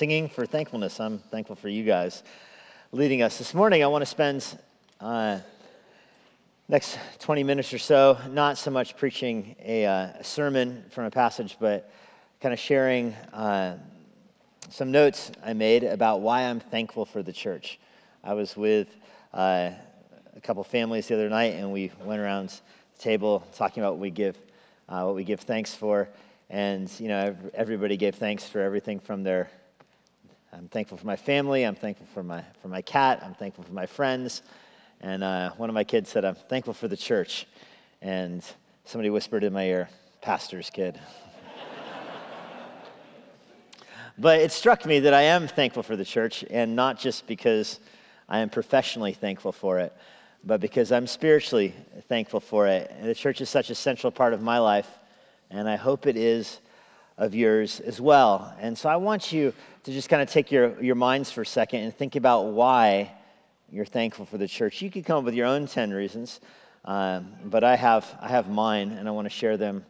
singing for thankfulness. I'm thankful for you guys leading us. This morning, I want to spend uh, next 20 minutes or so not so much preaching a, uh, a sermon from a passage, but kind of sharing uh, some notes I made about why I'm thankful for the church. I was with uh, a couple families the other night, and we went around the table talking about what we give, uh, what we give thanks for. And, you know, everybody gave thanks for everything from their, I'm thankful for my family, I'm thankful for my, for my cat, I'm thankful for my friends. And uh, one of my kids said, I'm thankful for the church. And somebody whispered in my ear, pastor's kid. but it struck me that I am thankful for the church, and not just because I am professionally thankful for it, but because I'm spiritually thankful for it. And the church is such a central part of my life and I hope it is of yours as well. And so I want you to just kind of take your, your minds for a second and think about why you're thankful for the church. You could come up with your own 10 reasons, um, but I have, I have mine, and I want to share them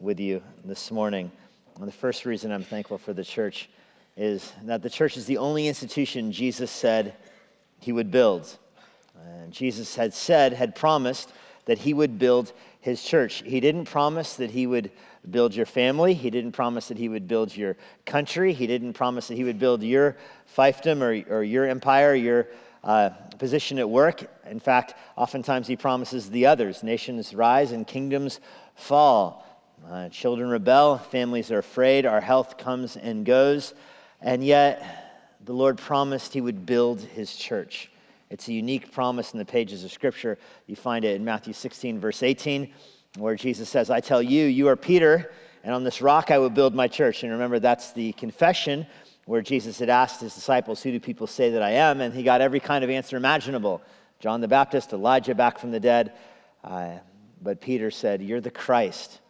with you this morning. And the first reason I'm thankful for the church is that the church is the only institution Jesus said he would build. Uh, Jesus had said, had promised that he would build his church. He didn't promise that he would build your family. He didn't promise that he would build your country. He didn't promise that he would build your fiefdom or, or your empire, your uh, position at work. In fact, oftentimes he promises the others. Nations rise and kingdoms fall. Uh, children rebel, families are afraid, our health comes and goes. And yet, the Lord promised he would build his church. It's a unique promise in the pages of Scripture. You find it in Matthew 16, verse 18, where Jesus says, I tell you, you are Peter, and on this rock I will build my church. And remember, that's the confession where Jesus had asked his disciples, Who do people say that I am? And he got every kind of answer imaginable John the Baptist, Elijah back from the dead. Uh, but Peter said, You're the Christ.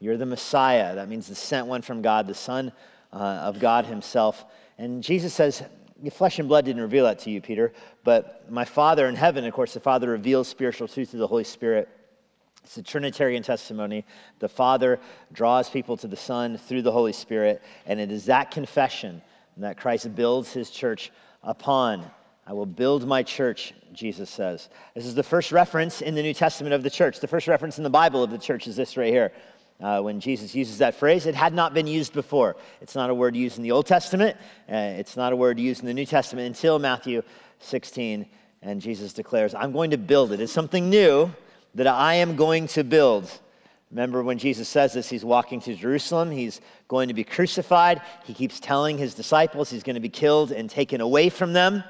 You're the Messiah. That means the sent one from God, the Son uh, of God Himself. And Jesus says, Your flesh and blood didn't reveal that to you, Peter, but my Father in heaven, of course, the Father reveals spiritual truth through the Holy Spirit. It's a Trinitarian testimony. The Father draws people to the Son through the Holy Spirit, and it is that confession that Christ builds his church upon. I will build my church, Jesus says. This is the first reference in the New Testament of the church. The first reference in the Bible of the church is this right here uh, when Jesus uses that phrase. It had not been used before. It's not a word used in the Old Testament, uh, it's not a word used in the New Testament until Matthew 16. And Jesus declares, I'm going to build it. It's something new that I am going to build. Remember when Jesus says this, he's walking to Jerusalem. He's going to be crucified. He keeps telling his disciples he's going to be killed and taken away from them.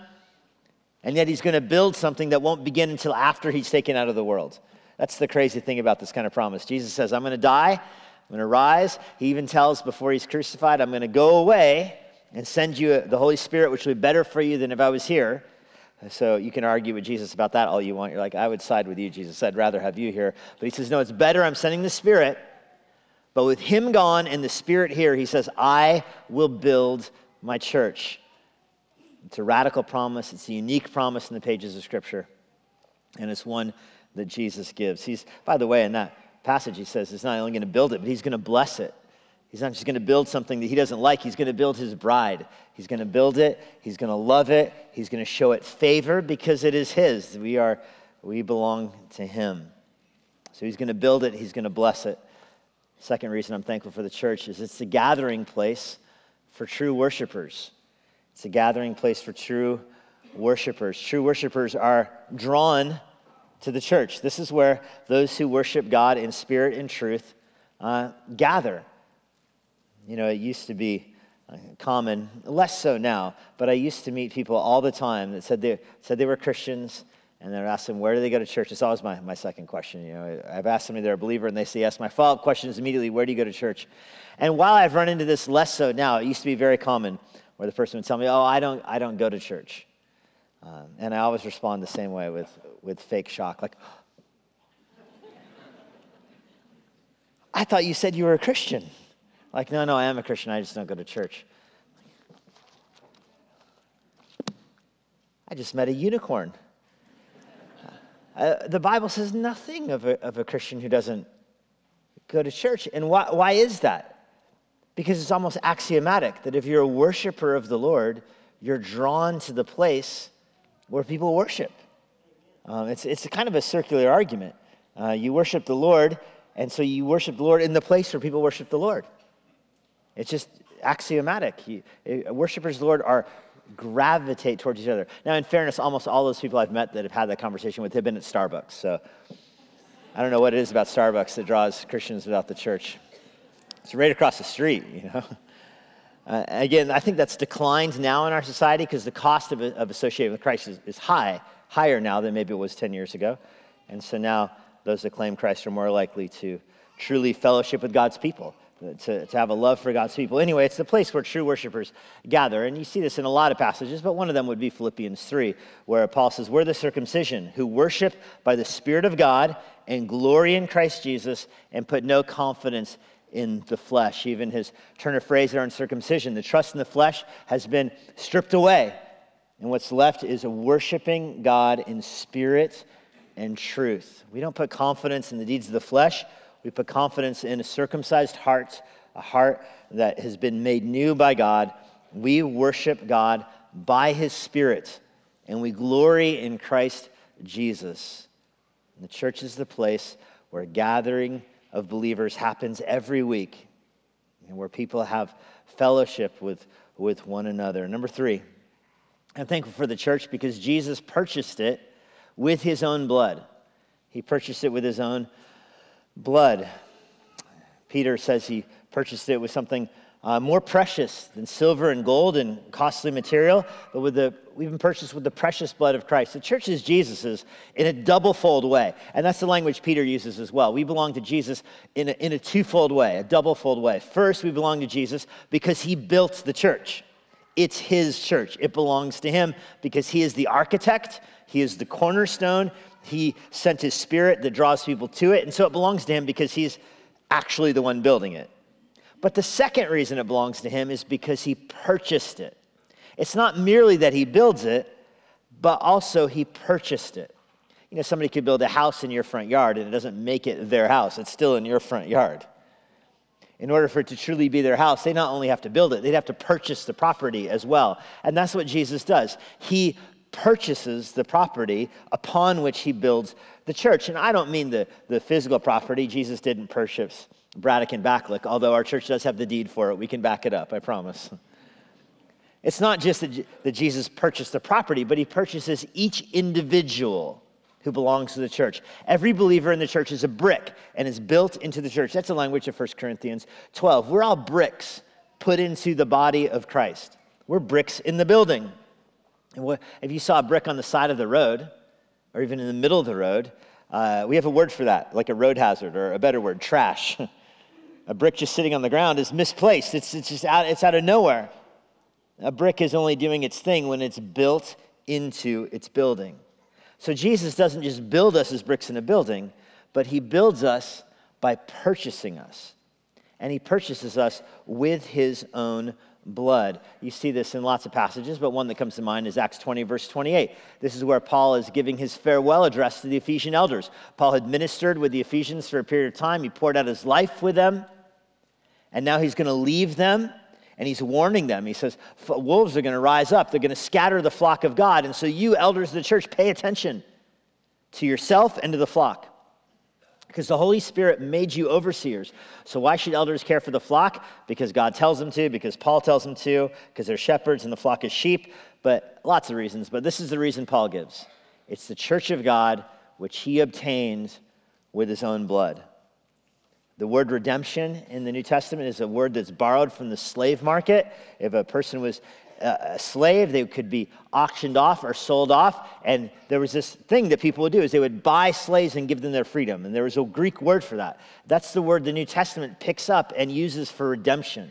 And yet he's going to build something that won't begin until after he's taken out of the world. That's the crazy thing about this kind of promise. Jesus says, I'm going to die, I'm going to rise. He even tells before he's crucified, I'm going to go away and send you the Holy Spirit, which will be better for you than if I was here. So you can argue with Jesus about that all you want. You're like, I would side with you, Jesus. I'd rather have you here. But he says, No, it's better. I'm sending the Spirit. But with him gone and the Spirit here, he says, I will build my church. It's a radical promise. It's a unique promise in the pages of Scripture. And it's one that Jesus gives. He's, by the way, in that passage, he says he's not only going to build it, but he's going to bless it. He's not just going to build something that he doesn't like, he's going to build his bride. He's going to build it, he's going to love it, he's going to show it favor because it is his. We are we belong to him. So he's going to build it, he's going to bless it. Second reason I'm thankful for the church is it's a gathering place for true worshipers. It's a gathering place for true worshipers. True worshipers are drawn to the church. This is where those who worship God in spirit and truth uh, gather. You know, it used to be uh, common, less so now, but I used to meet people all the time that said they, said they were Christians, and then I asked them, where do they go to church? It's always my, my second question. You know, I've asked if they're a believer, and they say yes. My follow-up question is immediately, where do you go to church? And while I've run into this less so now, it used to be very common where the person would tell me, oh, I don't, I don't go to church. Um, and I always respond the same way with, with fake shock, like, I thought you said you were a Christian. Like, no, no, I am a Christian. I just don't go to church. I just met a unicorn. Uh, the Bible says nothing of a, of a Christian who doesn't go to church. And why, why is that? Because it's almost axiomatic that if you're a worshiper of the Lord, you're drawn to the place where people worship. Um, it's, it's a kind of a circular argument. Uh, you worship the Lord, and so you worship the Lord in the place where people worship the Lord. It's just axiomatic. You, uh, worshipers of the Lord are gravitate towards each other. Now, in fairness, almost all those people I've met that have had that conversation with have been at Starbucks. So I don't know what it is about Starbucks that draws Christians without the church. It's right across the street, you know. Uh, again, I think that's declined now in our society because the cost of, of associating with Christ is, is high, higher now than maybe it was 10 years ago. And so now those that claim Christ are more likely to truly fellowship with God's people, to, to have a love for God's people. Anyway, it's the place where true worshipers gather. And you see this in a lot of passages, but one of them would be Philippians 3, where Paul says, We're the circumcision who worship by the Spirit of God and glory in Christ Jesus and put no confidence in the flesh. Even his turn of phrase there on circumcision, the trust in the flesh has been stripped away. And what's left is a worshiping God in spirit and truth. We don't put confidence in the deeds of the flesh, we put confidence in a circumcised heart, a heart that has been made new by God. We worship God by his spirit, and we glory in Christ Jesus. And the church is the place where gathering of believers happens every week and where people have fellowship with, with one another. Number three, I'm thankful for the church because Jesus purchased it with his own blood. He purchased it with his own blood. Peter says he purchased it with something uh, more precious than silver and gold and costly material, but with the, we've been purchased with the precious blood of Christ. The church is Jesus's in a double-fold way, and that's the language Peter uses as well. We belong to Jesus in a, in a two-fold way, a double-fold way. First, we belong to Jesus because he built the church. It's his church. It belongs to him because he is the architect, he is the cornerstone, he sent his spirit that draws people to it, and so it belongs to him because he's actually the one building it. But the second reason it belongs to him is because he purchased it. It's not merely that he builds it, but also he purchased it. You know, somebody could build a house in your front yard and it doesn't make it their house, it's still in your front yard. In order for it to truly be their house, they not only have to build it, they'd have to purchase the property as well. And that's what Jesus does. He purchases the property upon which he builds the church. And I don't mean the, the physical property. Jesus didn't purchase Braddock and Backlick, although our church does have the deed for it. We can back it up, I promise. It's not just that, that Jesus purchased the property, but he purchases each individual who belongs to the church. Every believer in the church is a brick and is built into the church. That's the language of 1 Corinthians 12. We're all bricks put into the body of Christ. We're bricks in the building. And if you saw a brick on the side of the road, or even in the middle of the road, uh, we have a word for that, like a road hazard, or a better word, trash. A brick just sitting on the ground is misplaced. It's, it's just out, it's out of nowhere. A brick is only doing its thing when it's built into its building. So Jesus doesn't just build us as bricks in a building, but he builds us by purchasing us. And he purchases us with his own blood. You see this in lots of passages, but one that comes to mind is Acts 20, verse 28. This is where Paul is giving his farewell address to the Ephesian elders. Paul had ministered with the Ephesians for a period of time, he poured out his life with them, and now he's going to leave them. And he's warning them. He says, Wolves are going to rise up. They're going to scatter the flock of God. And so, you, elders of the church, pay attention to yourself and to the flock because the Holy Spirit made you overseers. So, why should elders care for the flock? Because God tells them to, because Paul tells them to, because they're shepherds and the flock is sheep, but lots of reasons. But this is the reason Paul gives it's the church of God, which he obtained with his own blood. The word redemption in the New Testament is a word that's borrowed from the slave market. If a person was a slave, they could be auctioned off or sold off. And there was this thing that people would do is they would buy slaves and give them their freedom. And there was a Greek word for that. That's the word the New Testament picks up and uses for redemption.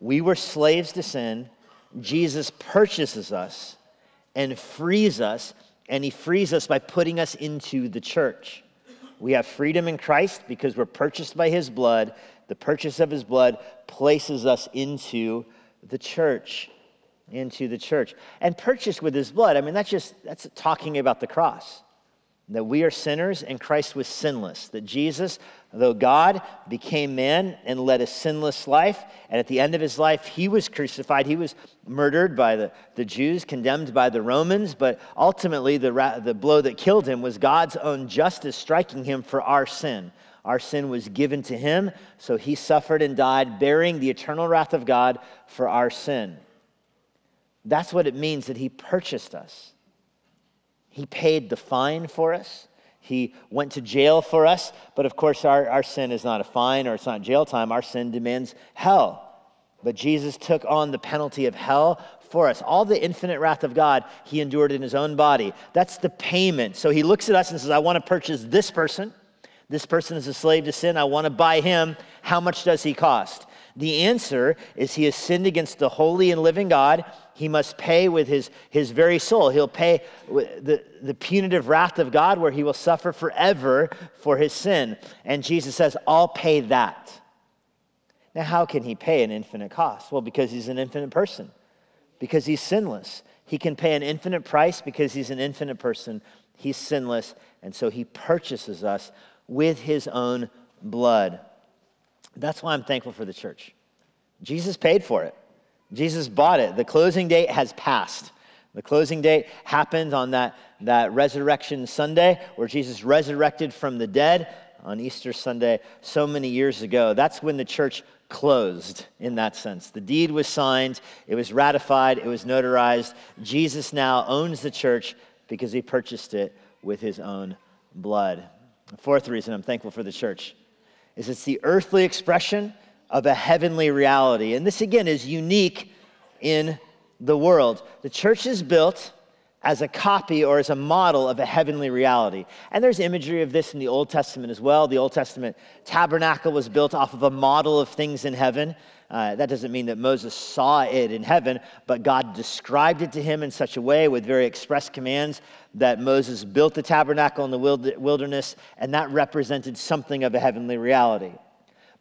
We were slaves to sin. Jesus purchases us and frees us, and he frees us by putting us into the church. We have freedom in Christ because we're purchased by his blood. The purchase of his blood places us into the church into the church and purchased with his blood. I mean, that's just that's talking about the cross. that we are sinners and Christ was sinless. That Jesus, though God, became man and led a sinless life. And at the end of his life, he was crucified. He was murdered by the, the Jews, condemned by the Romans. But ultimately, the, the blow that killed him was God's own justice striking him for our sin. Our sin was given to him, so he suffered and died, bearing the eternal wrath of God for our sin. That's what it means that he purchased us. He paid the fine for us. He went to jail for us. But of course, our, our sin is not a fine or it's not jail time. Our sin demands hell. But Jesus took on the penalty of hell for us. All the infinite wrath of God, he endured in his own body. That's the payment. So he looks at us and says, I want to purchase this person. This person is a slave to sin. I want to buy him. How much does he cost? The answer is he has sinned against the holy and living God. He must pay with his, his very soul. He'll pay the, the punitive wrath of God where he will suffer forever for his sin. And Jesus says, I'll pay that. Now, how can he pay an infinite cost? Well, because he's an infinite person, because he's sinless. He can pay an infinite price because he's an infinite person. He's sinless, and so he purchases us with his own blood. That's why I'm thankful for the church. Jesus paid for it, Jesus bought it. The closing date has passed. The closing date happened on that, that resurrection Sunday where Jesus resurrected from the dead on Easter Sunday so many years ago. That's when the church closed in that sense. The deed was signed, it was ratified, it was notarized. Jesus now owns the church because he purchased it with his own blood. The fourth reason I'm thankful for the church is it's the earthly expression of a heavenly reality. And this, again, is unique in the world. The church is built as a copy or as a model of a heavenly reality. And there's imagery of this in the Old Testament as well. The Old Testament tabernacle was built off of a model of things in heaven. Uh, that doesn't mean that Moses saw it in heaven, but God described it to him in such a way with very express commands that Moses built the tabernacle in the wilderness, and that represented something of a heavenly reality.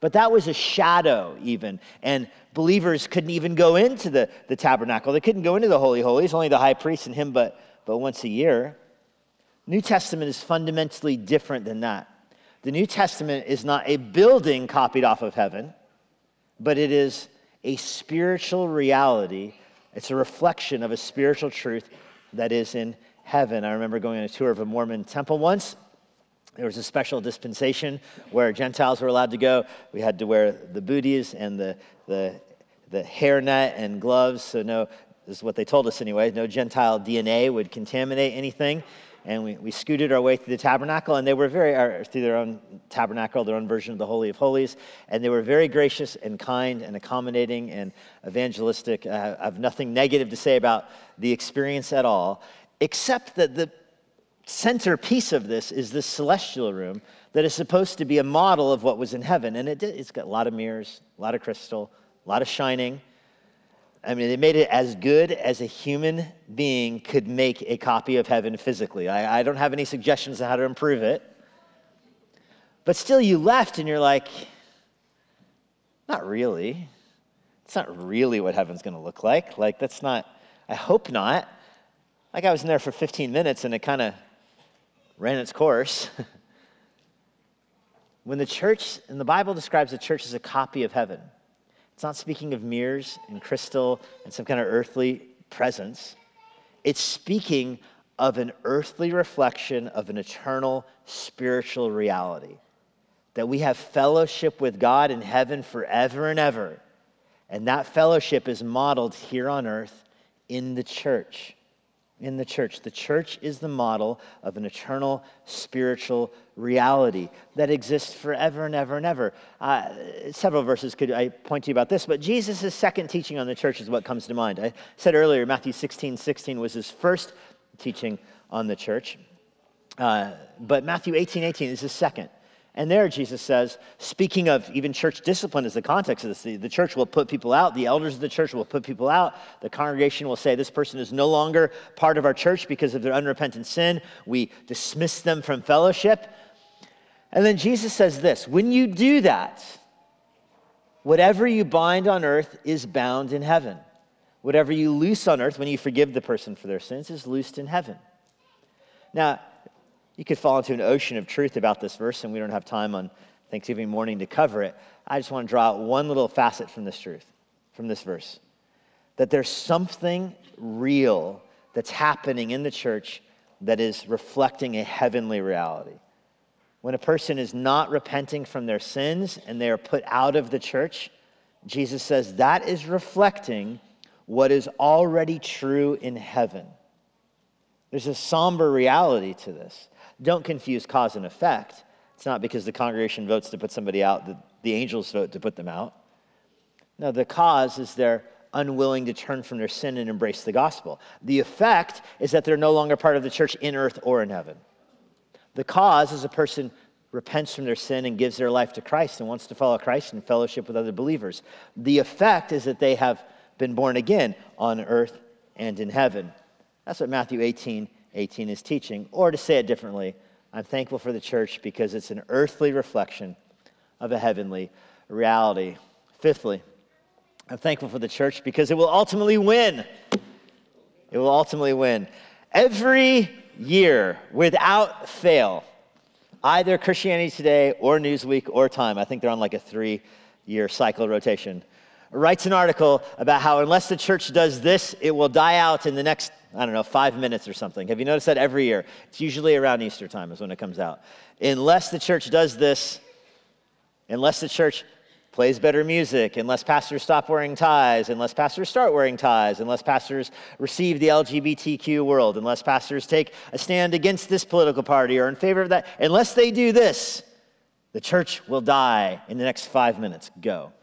But that was a shadow, even. And believers couldn't even go into the, the tabernacle. They couldn't go into the Holy Holies, only the high priest and him, but, but once a year. New Testament is fundamentally different than that. The New Testament is not a building copied off of heaven but it is a spiritual reality. It's a reflection of a spiritual truth that is in heaven. I remember going on a tour of a Mormon temple once. There was a special dispensation where Gentiles were allowed to go. We had to wear the booties and the, the, the hairnet and gloves. So, no, this is what they told us anyway no Gentile DNA would contaminate anything and we, we scooted our way through the tabernacle, and they were very, through their own tabernacle, their own version of the Holy of Holies, and they were very gracious and kind and accommodating and evangelistic. Uh, I have nothing negative to say about the experience at all, except that the centerpiece of this is this celestial room that is supposed to be a model of what was in heaven. And it, it's got a lot of mirrors, a lot of crystal, a lot of shining. I mean, they made it as good as a human being could make a copy of heaven physically. I, I don't have any suggestions on how to improve it. But still, you left and you're like, not really. It's not really what heaven's going to look like. Like, that's not, I hope not. Like, I was in there for 15 minutes and it kind of ran its course. when the church, and the Bible describes the church as a copy of heaven, it's not speaking of mirrors and crystal and some kind of earthly presence. It's speaking of an earthly reflection of an eternal spiritual reality. That we have fellowship with God in heaven forever and ever. And that fellowship is modeled here on earth in the church in the church. The church is the model of an eternal spiritual reality that exists forever and ever and ever. Uh, several verses could I point to you about this, but Jesus' second teaching on the church is what comes to mind. I said earlier, Matthew 16, 16 was his first teaching on the church. Uh, but Matthew 18, 18 is his second. And there, Jesus says, speaking of even church discipline is the context of this, the, the, church will put people out. The elders of the church will put people out. The congregation will say, This person is no longer part of our church because of their unrepentant sin. We dismiss them from fellowship. And then Jesus says this When you do that, whatever you bind on earth is bound in heaven. Whatever you loose on earth when you forgive the person for their sins is loosed in heaven. Now, You could fall into an ocean of truth about this verse, and we don't have time on Thanksgiving morning to cover it. I just want to draw out one little facet from this truth, from this verse that there's something real that's happening in the church that is reflecting a heavenly reality. When a person is not repenting from their sins and they are put out of the church, Jesus says that is reflecting what is already true in heaven. There's a somber reality to this. Don't confuse cause and effect. It's not because the congregation votes to put somebody out that the angels vote to put them out. No, the cause is they're unwilling to turn from their sin and embrace the gospel. The effect is that they're no longer part of the church in earth or in heaven. The cause is a person repents from their sin and gives their life to Christ and wants to follow Christ and fellowship with other believers. The effect is that they have been born again on earth and in heaven. That's what Matthew 18 18 is teaching. Or to say it differently, I'm thankful for the church because it's an earthly reflection of a heavenly reality. Fifthly, I'm thankful for the church because it will ultimately win. It will ultimately win. Every year, without fail, either Christianity Today or Newsweek or Time, I think they're on like a three year cycle rotation, writes an article about how unless the church does this, it will die out in the next, I don't know, five minutes or something. Have you noticed that every year? It's usually around Easter time is when it comes out. Unless the church does this, unless the church plays better music, unless pastors stop wearing ties, unless pastors start wearing ties, unless pastors receive the LGBTQ world, unless pastors take a stand against this political party or in favor of that, unless they do this, the church will die in the next five minutes. Go.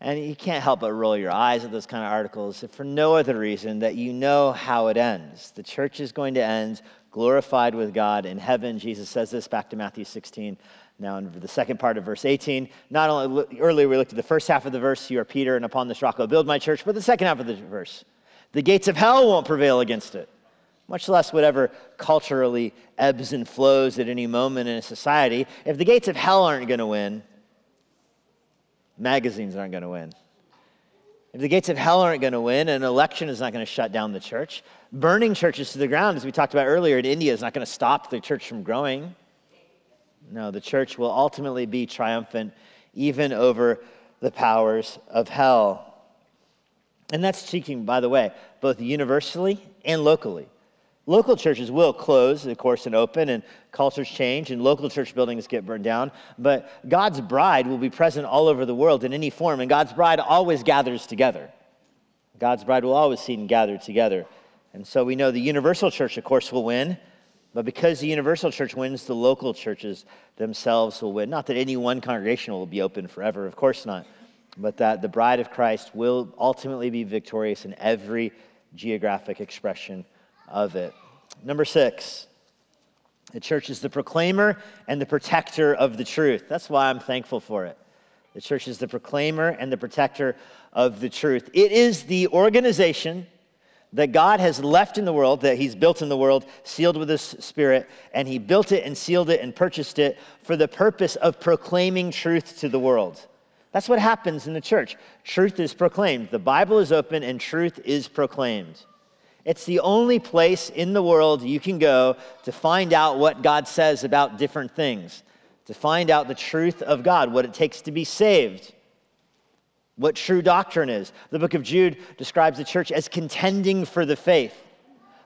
And you can't help but roll your eyes at those kind of articles for no other reason that you know how it ends. The church is going to end glorified with God in heaven. Jesus says this back to Matthew 16. Now, in the second part of verse 18, not only earlier we looked at the first half of the verse, you are Peter, and upon this rock I'll build my church, but the second half of the verse, the gates of hell won't prevail against it, much less whatever culturally ebbs and flows at any moment in a society. If the gates of hell aren't going to win, magazines aren't going to win. If the gates of hell aren't going to win, an election is not going to shut down the church. Burning churches to the ground, as we talked about earlier in India, is not going to stop the church from growing. No, the church will ultimately be triumphant even over the powers of hell. And that's speaking, by the way, both universally and locally. Local churches will close, of course, and open, and cultures change, and local church buildings get burned down. But God's bride will be present all over the world in any form, and God's bride always gathers together. God's bride will always see and gather together. And so we know the universal church, of course, will win. But because the universal church wins, the local churches themselves will win. Not that any one congregation will be open forever, of course not. But that the bride of Christ will ultimately be victorious in every geographic expression of it. Number six, the church is the proclaimer and the protector of the truth. That's why I'm thankful for it. The church is the proclaimer and the protector of the truth. It is the organization that God has left in the world, that He's built in the world, sealed with His Spirit, and He built it and sealed it and purchased it for the purpose of proclaiming truth to the world. That's what happens in the church. Truth is proclaimed. The Bible is open and truth is proclaimed. It's the only place in the world you can go to find out what God says about different things, to find out the truth of God, what it takes to be saved, what true doctrine is. The book of Jude describes the church as contending for the faith.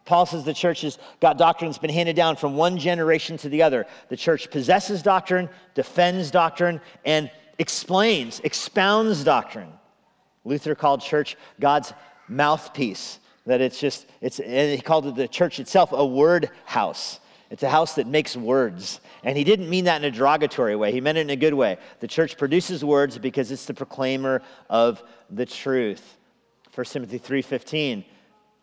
Paul says the church has got doctrine that's been handed down from one generation to the other. The church possesses doctrine, defends doctrine, and explains, expounds doctrine. Luther called church God's mouthpiece that it's just, it's, and he called it the church itself a word house. It's a house that makes words. And he didn't mean that in a derogatory way. He meant it in a good way. The church produces words because it's the proclaimer of the truth. 1 Timothy 3:15.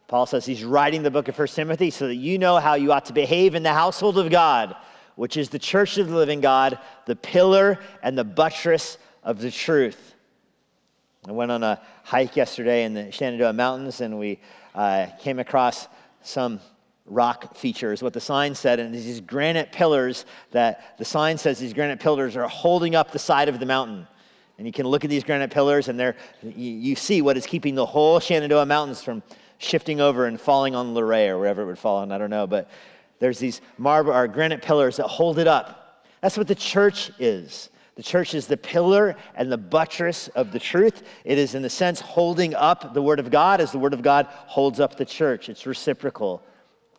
Paul says he's writing the book of 1 Timothy so that you know how you ought to behave in the household of God, which is the church of the living God, the pillar and the buttress of the truth. I went on a hike yesterday in the Shenandoah Mountains and we came across some rock features, what the sign said, and these granite pillars that the sign says these granite pillars are holding up the side of the mountain. And you can look at these granite pillars, and they're, you, you see what is keeping the whole Shenandoah Mountains from shifting over and falling on Luray or wherever it would fall on, I don't know. But there's these marble or granite pillars that hold it up. That's what the church is. The church is the pillar and the buttress of the truth. It is, in a sense, holding up the Word of God as the Word of God holds up the church. It's reciprocal.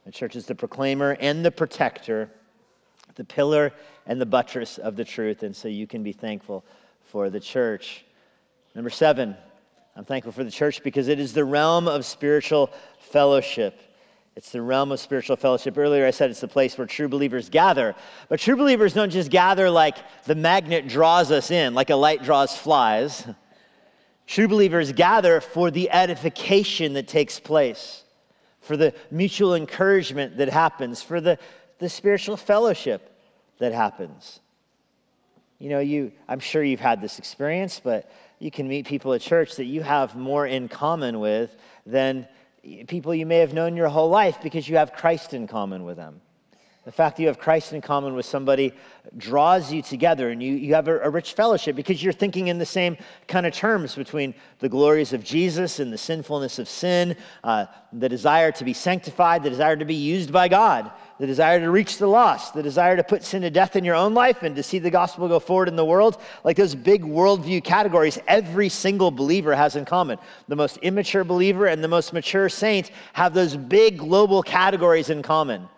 The church is the proclaimer and the protector, the pillar and the buttress of the truth. And so you can be thankful for the church. Number seven, I'm thankful for the church because it is the realm of spiritual fellowship. It's the realm of spiritual fellowship. Earlier, I said it's the place where true believers gather. But true believers don't just gather like the magnet draws us in, like a light draws flies. True believers gather for the edification that takes place, for the mutual encouragement that happens, for the, the spiritual fellowship that happens. You know, you, I'm sure you've had this experience, but you can meet people at church that you have more in common with than people you may have known your whole life because you have Christ in common with them. The fact that you have Christ in common with somebody draws you together and you, you have a, a, rich fellowship because you're thinking in the same kind of terms between the glories of Jesus and the sinfulness of sin, uh, the desire to be sanctified, the desire to be used by God, the desire to reach the lost, the desire to put sin to death in your own life and to see the gospel go forward in the world. Like those big worldview categories, every single believer has in common. The most immature believer and the most mature saint have those big global categories in common.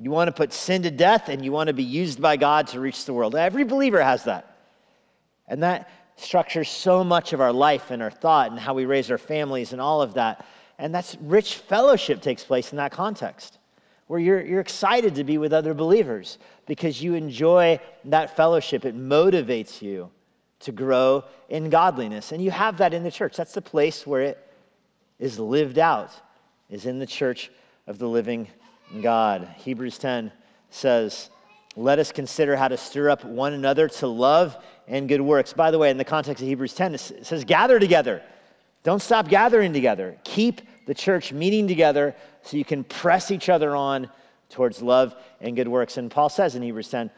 You want to put sin to death and you want to be used by God to reach the world. Every believer has that. And that structures so much of our life and our thought and how we raise our families and all of that. And that's rich fellowship takes place in that context where you're, you're excited to be with other believers because you enjoy that fellowship. It motivates you to grow in godliness. And you have that in the church. That's the place where it is lived out, is in the church of the living God. Hebrews 10 says, Let us consider how to stir up one another to love and good works. By the way, in the context of Hebrews 10, it says, Gather together. Don't stop gathering together. Keep the church meeting together so you can press each other on towards love and good works. And Paul says in Hebrews 10,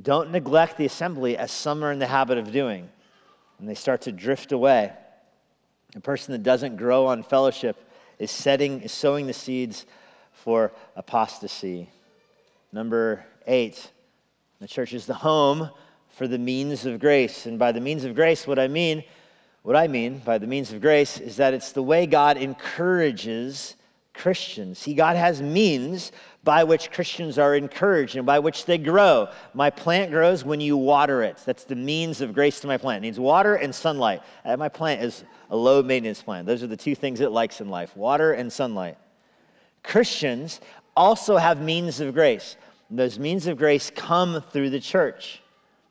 Don't neglect the assembly as some are in the habit of doing. And they start to drift away. A person that doesn't grow on fellowship is setting, is sowing the seeds for apostasy. Number eight, the church is the home for the means of grace. And by the means of grace, what I mean, what I mean by the means of grace is that it's the way God encourages Christians. See, God has means by which Christians are encouraged and by which they grow. My plant grows when you water it. That's the means of grace to my plant. It needs water and sunlight. My plant is a low maintenance plant. Those are the two things it likes in life water and sunlight. Christians also have means of grace. And those means of grace come through the church.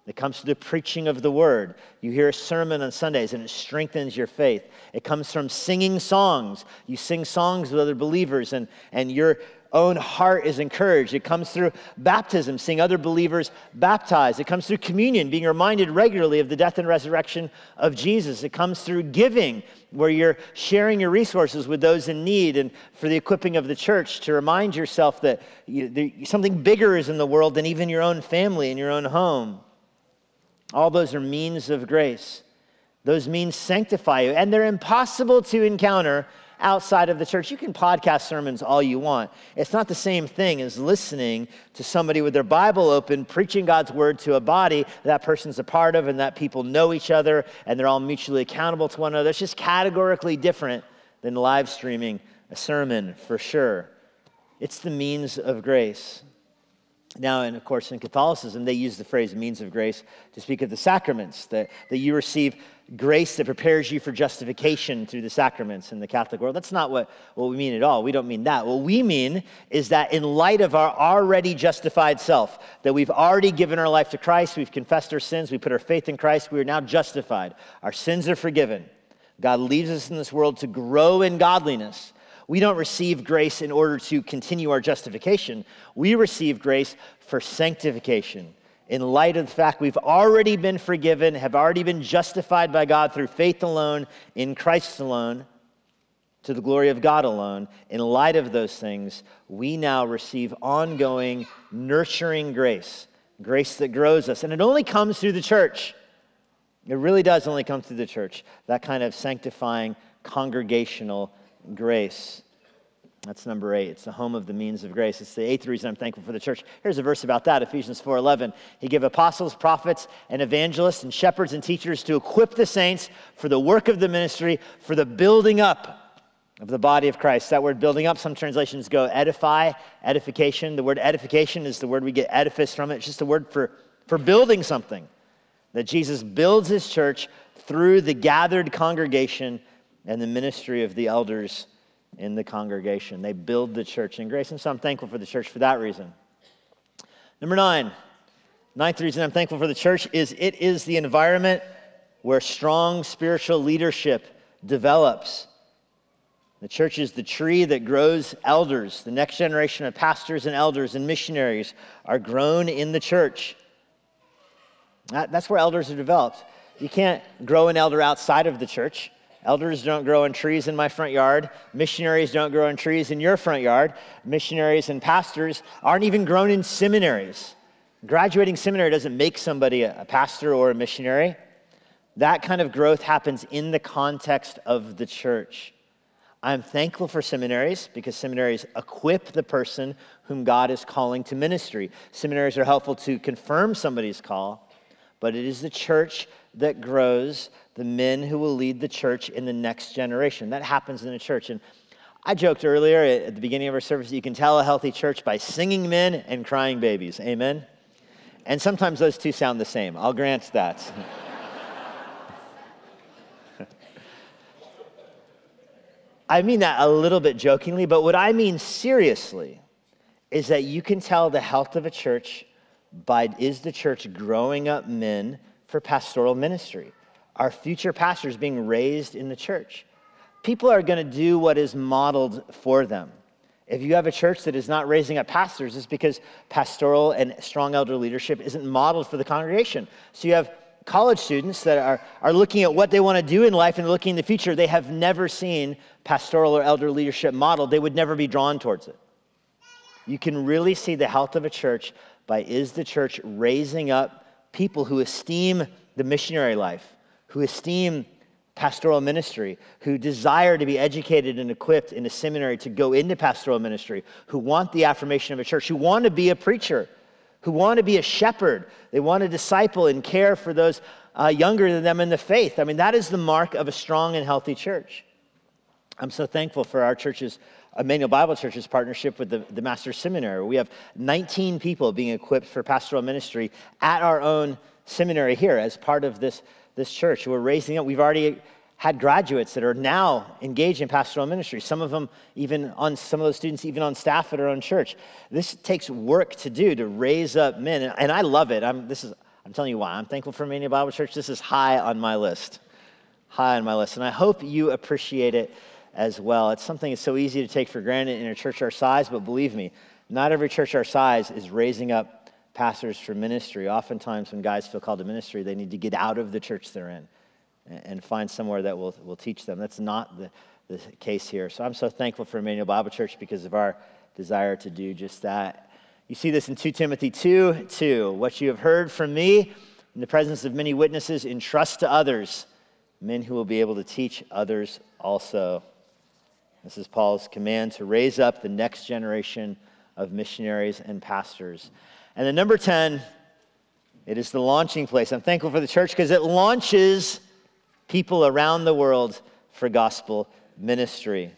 It comes through the preaching of the word. You hear a sermon on Sundays and it strengthens your faith. It comes from singing songs. You sing songs with other believers and, and you're own heart is encouraged. It comes through baptism, seeing other believers baptized. It comes through communion, being reminded regularly of the death and resurrection of Jesus. It comes through giving, where you're sharing your resources with those in need and for the equipping of the church to remind yourself that you, something bigger is in the world than even your own family and your own home. All those are means of grace. Those means sanctify you, and they're impossible to encounter outside of the church. You can podcast sermons all you want. It's not the same thing as listening to somebody with their Bible open, preaching God's word to a body that person's a part of and that people know each other and they're all mutually accountable to one another. It's just categorically different than live streaming a sermon for sure. It's the means of grace. Now, and of course, in Catholicism, they use the phrase means of grace to speak of the sacraments, that, that you receive grace that prepares you for justification through the sacraments in the Catholic world. That's not what, what we mean at all. We don't mean that. What we mean is that in light of our already justified self, that we've already given our life to Christ, we've confessed our sins, we put our faith in Christ, we are now justified. Our sins are forgiven. God leaves us in this world to grow in godliness. We don't receive grace in order to continue our justification. We receive grace for sanctification in light of the fact we've already been forgiven, have already been justified by God through faith alone, in Christ alone, to the glory of God alone, in light of those things, we now receive ongoing, nurturing grace, grace that grows us. And it only comes through the church. It really does only come through the church, that kind of sanctifying, congregational grace. That's number eight. It's the home of the means of grace. It's the eighth reason I'm thankful for the church. Here's a verse about that, Ephesians 4:11. He gave apostles, prophets, and evangelists, and shepherds and teachers to equip the saints for the work of the ministry, for the building up of the body of Christ. That word building up, some translations go edify, edification. The word edification is the word we get edifice from. It. It's just a word for, for building something. That Jesus builds his church through the gathered congregation and the ministry of the elders in the congregation. They build the church in grace. And so I'm thankful for the church for that reason. Number nine, ninth reason I'm thankful for the church is it is the environment where strong spiritual leadership develops. The church is the tree that grows elders. The next generation of pastors and elders and missionaries are grown in the church. That, that's where elders are developed. You can't grow an elder outside of the church. Elders don't grow in trees in my front yard. Missionaries don't grow in trees in your front yard. Missionaries and pastors aren't even grown in seminaries. Graduating seminary doesn't make somebody a pastor or a missionary. That kind of growth happens in the context of the church. I'm thankful for seminaries because seminaries equip the person whom God is calling to ministry. Seminaries are helpful to confirm somebody's call, but it is the church that grows the men who will lead the church in the next generation. That happens in the church. And I joked earlier at the beginning of our service, you can tell a healthy church by singing men and crying babies. Amen? And sometimes those two sound the same. I'll grant that. I mean that a little bit jokingly, but what I mean seriously is that you can tell the health of a church by is the church growing up men for pastoral ministry? Are future pastors being raised in the church? People are going to do what is modeled for them. If you have a church that is not raising up pastors, it's because pastoral and strong elder leadership isn't modeled for the congregation. So you have college students that are, are looking at what they want to do in life and looking in the future. They have never seen pastoral or elder leadership modeled, they would never be drawn towards it. You can really see the health of a church by is the church raising up people who esteem the missionary life, who esteem pastoral ministry, who desire to be educated and equipped in a seminary to go into pastoral ministry, who want the affirmation of a church, who want to be a preacher, who want to be a shepherd. They want to disciple and care for those uh, younger than them in the faith. I mean, that is the mark of a strong and healthy church. I'm so thankful for our church's Emmanuel Bible Church's partnership with the, the Master's Seminary. We have 19 people being equipped for pastoral ministry at our own seminary here as part of this, this church. We're raising up. We've already had graduates that are now engaged in pastoral ministry. Some of them, even on some of those students, even on staff at our own church. This takes work to do to raise up men, and I love it. I'm, this is, I'm telling you why. I'm thankful for Emmanuel Bible Church. This is high on my list, high on my list, and I hope you appreciate it as well. It's something that's so easy to take for granted in a church our size, but believe me, not every church our size is raising up pastors for ministry. Oftentimes, when guys feel called to ministry, they need to get out of the church they're in and find somewhere that will, will teach them. That's not the, the case here. So I'm so thankful for Emmanuel Bible Church because of our desire to do just that. You see this in 2 Timothy 2 2. What you have heard from me in the presence of many witnesses, entrust to others, men who will be able to teach others also. This is Paul's command to raise up the next generation of missionaries and pastors. And then, number 10, it is the launching place. I'm thankful for the church because it launches people around the world for gospel ministry.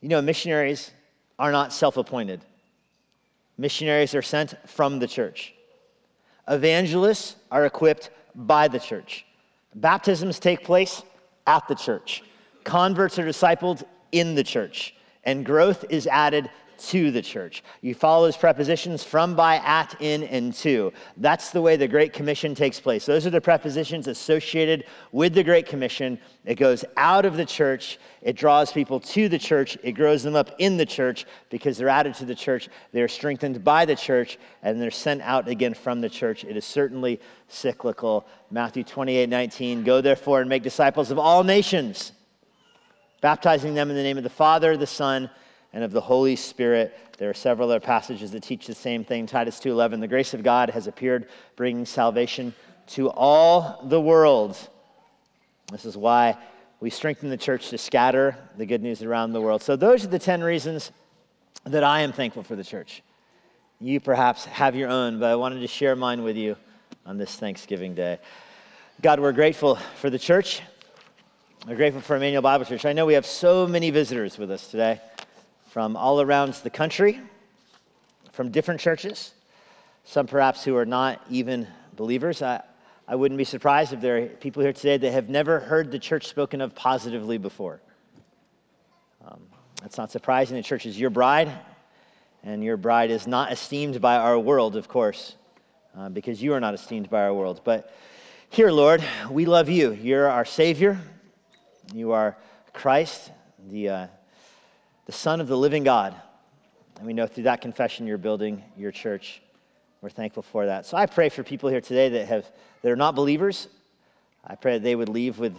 You know, missionaries are not self appointed, missionaries are sent from the church. Evangelists are equipped by the church. Baptisms take place at the church. Converts are discipled in the church, and growth is added to the church. You follow those prepositions from, by, at, in, and to. That's the way the Great Commission takes place. Those are the prepositions associated with the Great Commission. It goes out of the church, it draws people to the church, it grows them up in the church because they're added to the church, they're strengthened by the church, and they're sent out again from the church. It is certainly cyclical. Matthew 28 19, go therefore and make disciples of all nations, baptizing them in the name of the Father, the Son, and of the Holy Spirit. There are several other passages that teach the same thing. Titus 2:11, the grace of God has appeared bringing salvation to all the world. This is why We strengthen the church to scatter the good news around the world. So, those are the 10 reasons that I am thankful for the church. You perhaps have your own, but I wanted to share mine with you on this Thanksgiving Day. God, we're grateful for the church. We're grateful for Immanuel Bible Church. I know we have so many visitors with us today from all around the country, from different churches, some perhaps who are not even believers. I, I wouldn't be surprised if there are people here today that have never heard the church spoken of positively before. Um, that's not surprising. The church is your bride, and your bride is not esteemed by our world, of course, uh, because you are not esteemed by our world. But here, Lord, we love you. You're our Savior. You are Christ, the, uh, the Son of the living God. And we know through that confession you're building your church. We're thankful for that. So I pray for people here today that, have, that are not believers. I pray that they would leave with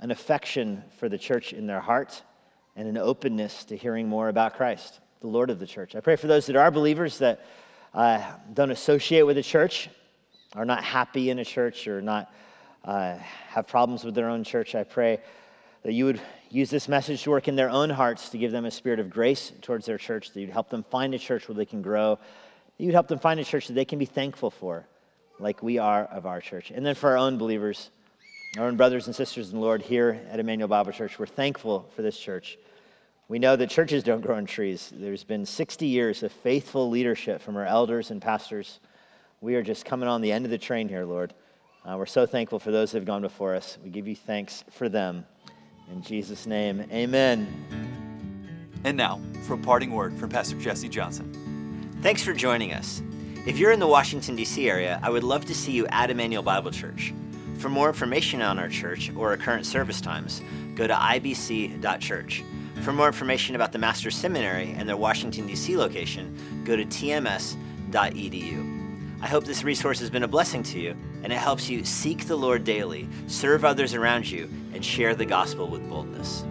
an affection for the church in their heart and an openness to hearing more about Christ, the Lord of the church. I pray for those that are believers that uh, don't associate with the church, are not happy in a church, or not uh, have problems with their own church. I pray that you would use this message to work in their own hearts to give them a spirit of grace towards their church, that you'd help them find a church where they can grow, that you'd help them find a church that they can be thankful for, like we are of our church. And then for our own believers, our own brothers and sisters in the Lord here at Immanuel Bible Church, we're thankful for this church. We know that churches don't grow on trees. There's been 60 years of faithful leadership from our elders and pastors. We are just coming on the end of the train here, Lord. Uh, we're so thankful for those who have gone before us. We give you thanks for them. In Jesus' name, amen. And now, for a parting word from Pastor Jesse Johnson. Thanks for joining us. If you're in the Washington, D.C. area, I would love to see you at Immanuel Bible Church. For more information on our church or our current service times, go to ibc.church. For more information about the Master's Seminary and their Washington, D.C. location, go to tms.edu. I hope this resource has been a blessing to you and it helps you seek the Lord daily, serve others around you, and share the gospel with boldness.